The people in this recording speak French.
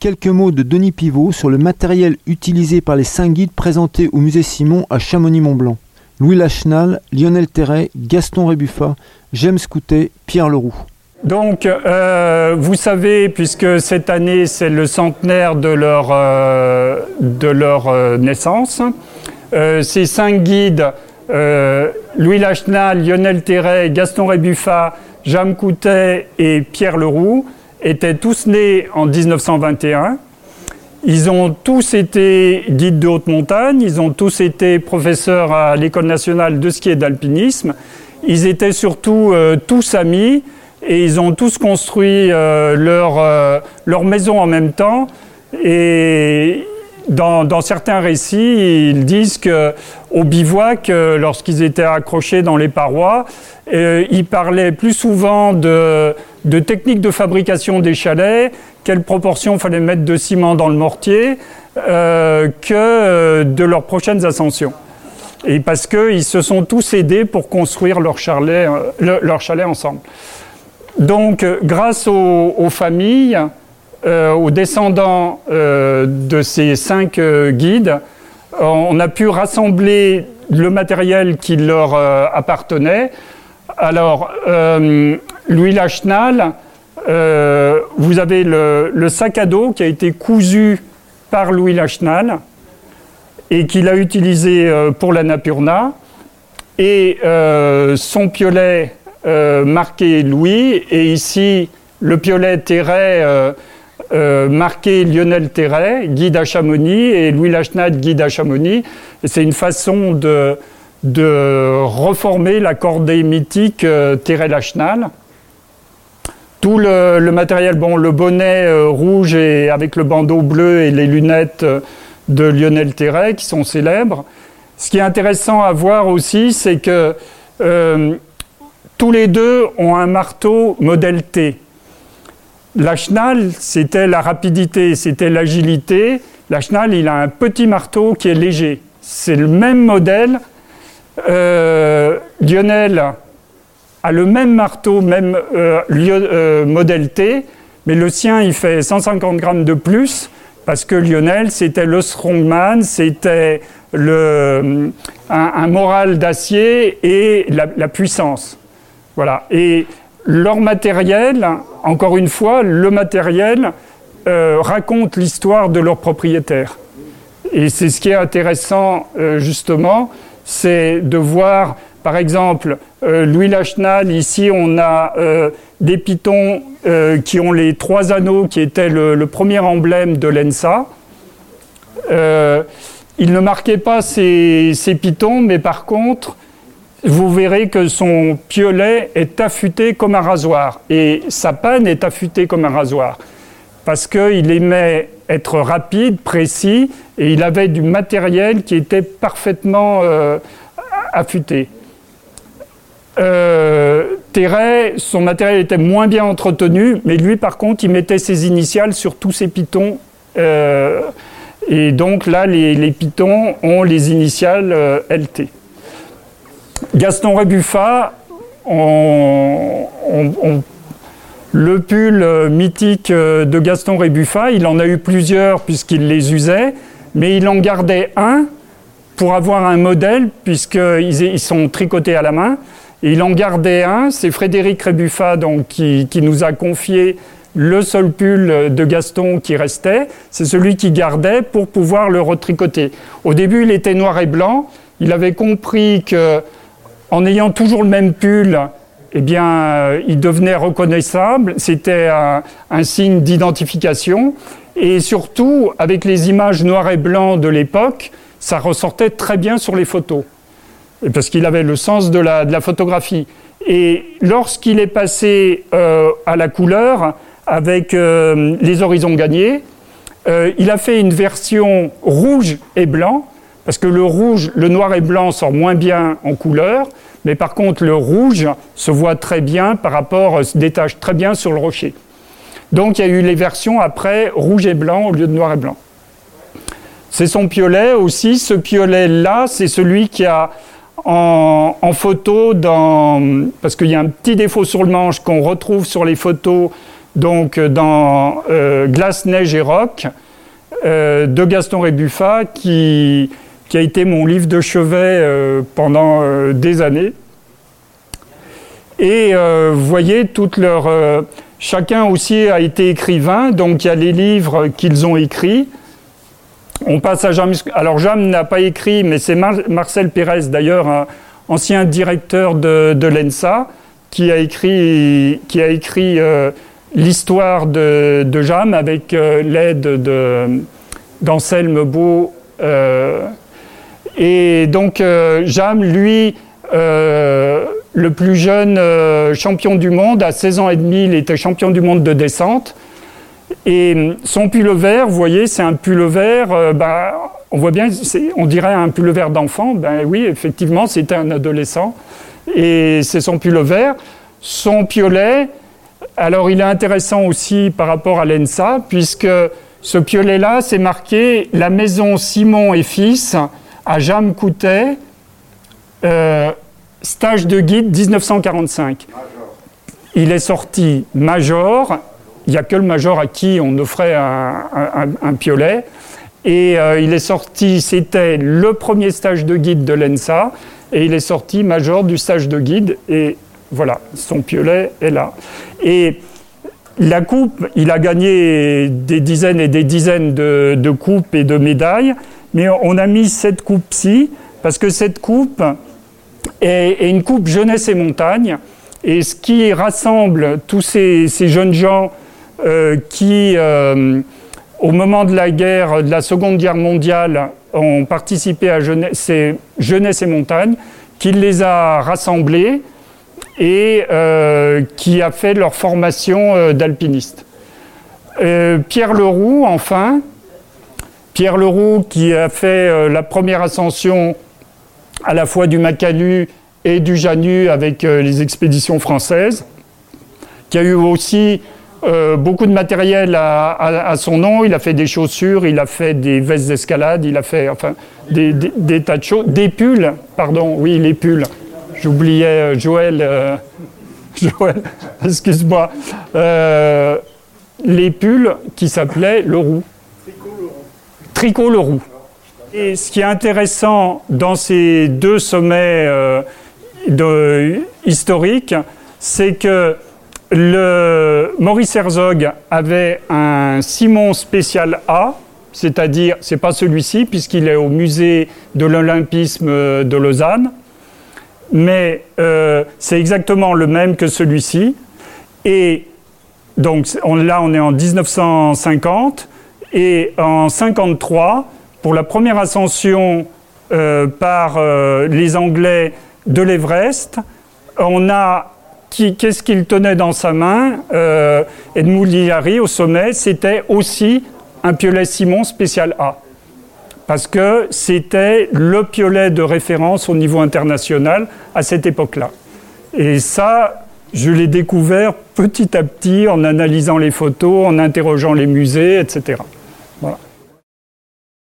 Quelques mots de Denis Pivot sur le matériel utilisé par les cinq guides présentés au musée Simon à Chamonix-Mont-Blanc. Louis Lachenal, Lionel Terret, Gaston Rébuffat, James Coutet, Pierre Leroux. Donc, euh, vous savez, puisque cette année c'est le centenaire de leur, euh, de leur euh, naissance, ces cinq guides, Louis Lachenal, Lionel Terret, Gaston Rébuffat, James Coutet et Pierre Leroux, étaient tous nés en 1921. Ils ont tous été guides de haute montagne, ils ont tous été professeurs à l'École nationale de ski et d'alpinisme. Ils étaient surtout tous amis et ils ont tous construit euh, leur, euh, leur maison en même temps. Et dans, certains récits, ils disent qu'au bivouac, euh, lorsqu'ils étaient accrochés dans les parois, ils parlaient plus souvent de, techniques de fabrication des chalets, quelle proportion fallait mettre de ciment dans le mortier, que de leurs prochaines ascensions. Et parce qu'ils se sont tous aidés pour construire leur chalet, ensemble. Donc, euh, grâce aux, familles, euh, aux descendants euh, de ces cinq guides, on a pu rassembler le matériel qui leur appartenait. Alors, Louis Lachenal, vous avez le, sac à dos qui a été cousu par Louis Lachenal et qu'il a utilisé pour la Napurna. Et son piolet euh, marqué Louis, et ici le piolet Terret euh, euh, marqué Lionel Terret, guide à Chamonix, et Louis Lachenat, guide à Chamonix. C'est une façon de, reformer la cordée mythique Terret-Lachenal. Tout le, matériel, bon, le bonnet rouge et avec le bandeau bleu et les lunettes de Lionel Terret qui sont célèbres. Ce qui est intéressant à voir aussi, c'est que tous les deux ont un marteau modèle T. La Schnall, c'était la rapidité, c'était l'agilité. La Schnall, il a un petit marteau qui est léger. C'est le même modèle. Euh, Lionel a le même marteau, même euh, euh, modèle T, mais le sien, il fait 150 grammes de plus parce que Lionel, c'était le strongman, c'était un, un, moral d'acier et la puissance. Voilà. Et leur matériel, encore une fois, le matériel euh, raconte l'histoire de leur propriétaire. Et c'est ce qui est intéressant, euh, justement, c'est de voir, par exemple, euh, Louis Lachenal, ici on a des pitons qui ont les trois anneaux, qui étaient le, premier emblème de l'ENSA. il ne marquait pas ces, ces pitons, mais par contre, vous verrez que son piolet est affûté comme un rasoir et sa panne est affûtée comme un rasoir parce qu'il aimait être rapide, précis et il avait du matériel qui était parfaitement euh, affûté. Euh, son matériel était moins bien entretenu, mais lui par contre il mettait ses initiales sur tous ses pitons. Euh, et donc là, les, les, pitons ont les initiales euh, LT. Gaston Rébuffat, le pull mythique de Gaston Rébuffat, il en a eu plusieurs puisqu'il les usait, mais il en gardait un pour avoir un modèle puisqu'ils ils sont tricotés à la main. il en gardait un, c'est Frédéric Rébuffat donc, qui, qui nous a confié le seul pull de Gaston qui restait, c'est celui qui gardait pour pouvoir le retricoter. Au début, il était noir et blanc. Il avait compris que en ayant toujours le même pull, eh bien, euh, il devenait reconnaissable. C'était un, signe d'identification. Et surtout, avec les images noir et blanc de l'époque, ça ressortait très bien sur les photos. parce qu'il avait le sens de la, photographie. Et lorsqu'il est passé euh, à la couleur, avec euh, les horizons gagnés, il a fait une version rouge et blanc parce que le rouge, le noir et blanc sort moins bien en couleur, mais par contre le rouge se voit très bien par rapport, se détache très bien sur le rocher. Donc il y a eu les versions après rouge et blanc au lieu de noir et blanc. C'est son piolet aussi. Ce piolet-là, c'est celui qui a en, photo dans. Parce qu'il y a un petit défaut sur le manche qu'on retrouve sur les photos donc dans Glace, Neige et Rock de Gaston Rébuffat, qui, qui, a été mon livre de chevet pendant des années. Et vous voyez, toutes leurs, chacun aussi a été écrivain, donc il y a les livres qu'ils ont écrits. On passe à Jean Alors Jean n'a pas écrit, mais c'est Marcel Pérez, d'ailleurs, ancien directeur de, l'ENSA, qui a écrit, qui a écrit euh, l'histoire de, de, avec euh, l'aide d'Anselme Beau. Euh, et donc Jam, lui, le plus jeune champion du monde, à 16 ans et demi, il était champion du monde de descente. Et son pull vert, vous voyez, c'est un pull vert, bah, on voit bien, on dirait un pull d'enfant. Ben oui, effectivement, c'était un adolescent. Et c'est son pull vert. Son piolet, alors il est intéressant aussi par rapport à l'ENSA, puisque ce piolet-là, c'est marqué la maison Simon et Fils à Jam Coutet, euh, stage de guide 1945. Il est sorti major. Il n'y a que le major à qui on offrait un piolet. Et euh, il est sorti, c'était le premier stage de guide de l'ENSA, et il est sorti major du stage de guide, et voilà, son piolet est là. Et la coupe, il a gagné des dizaines et des dizaines de, coupes et de médailles, mais on a mis cette coupe-ci, parce que cette coupe est, une coupe jeunesse et montagne, et ce qui rassemble tous ces, jeunes gens euh, qui... Euh, au moment de la guerre, de la Seconde Guerre mondiale, ont participé à Jeunesse, Jeunesse et Montagne, qui les a rassemblés et euh, qui a fait leur formation d'alpiniste. Pierre Leroux, enfin, Pierre Leroux qui a fait la première ascension à la fois du Macalu et du Janu avec les expéditions françaises, qui a eu aussi euh, beaucoup de matériel à, son nom. Il a fait des chaussures, il a fait des vestes d'escalade, il a fait enfin des, tas de choses. Des pulls, pardon, oui, les pulls. J'oubliais euh, Joël. Euh, Joël, excuse-moi. les pulls qui s'appelaient le roux. Tricot le roux. Et ce qui est intéressant dans ces deux sommets historiques, c'est que le Maurice Herzog avait un Simon spécial A, c'est-à-dire, c'est pas celui-ci, puisqu'il est au musée de l'Olympisme de Lausanne, mais euh, c'est exactement le même que celui-ci. Et donc là, on est en 1950, et en 53, pour la première ascension euh, par euh, les Anglais de l'Everest, on a qu'est-ce qu'il tenait dans sa main euh, Edmund Hillary au sommet, c'était aussi un piolet Simon spécial A. Parce que c'était le piolet de référence au niveau international à cette époque-là. Et ça, je l'ai découvert petit à petit en analysant les photos, en interrogeant les musées, etc.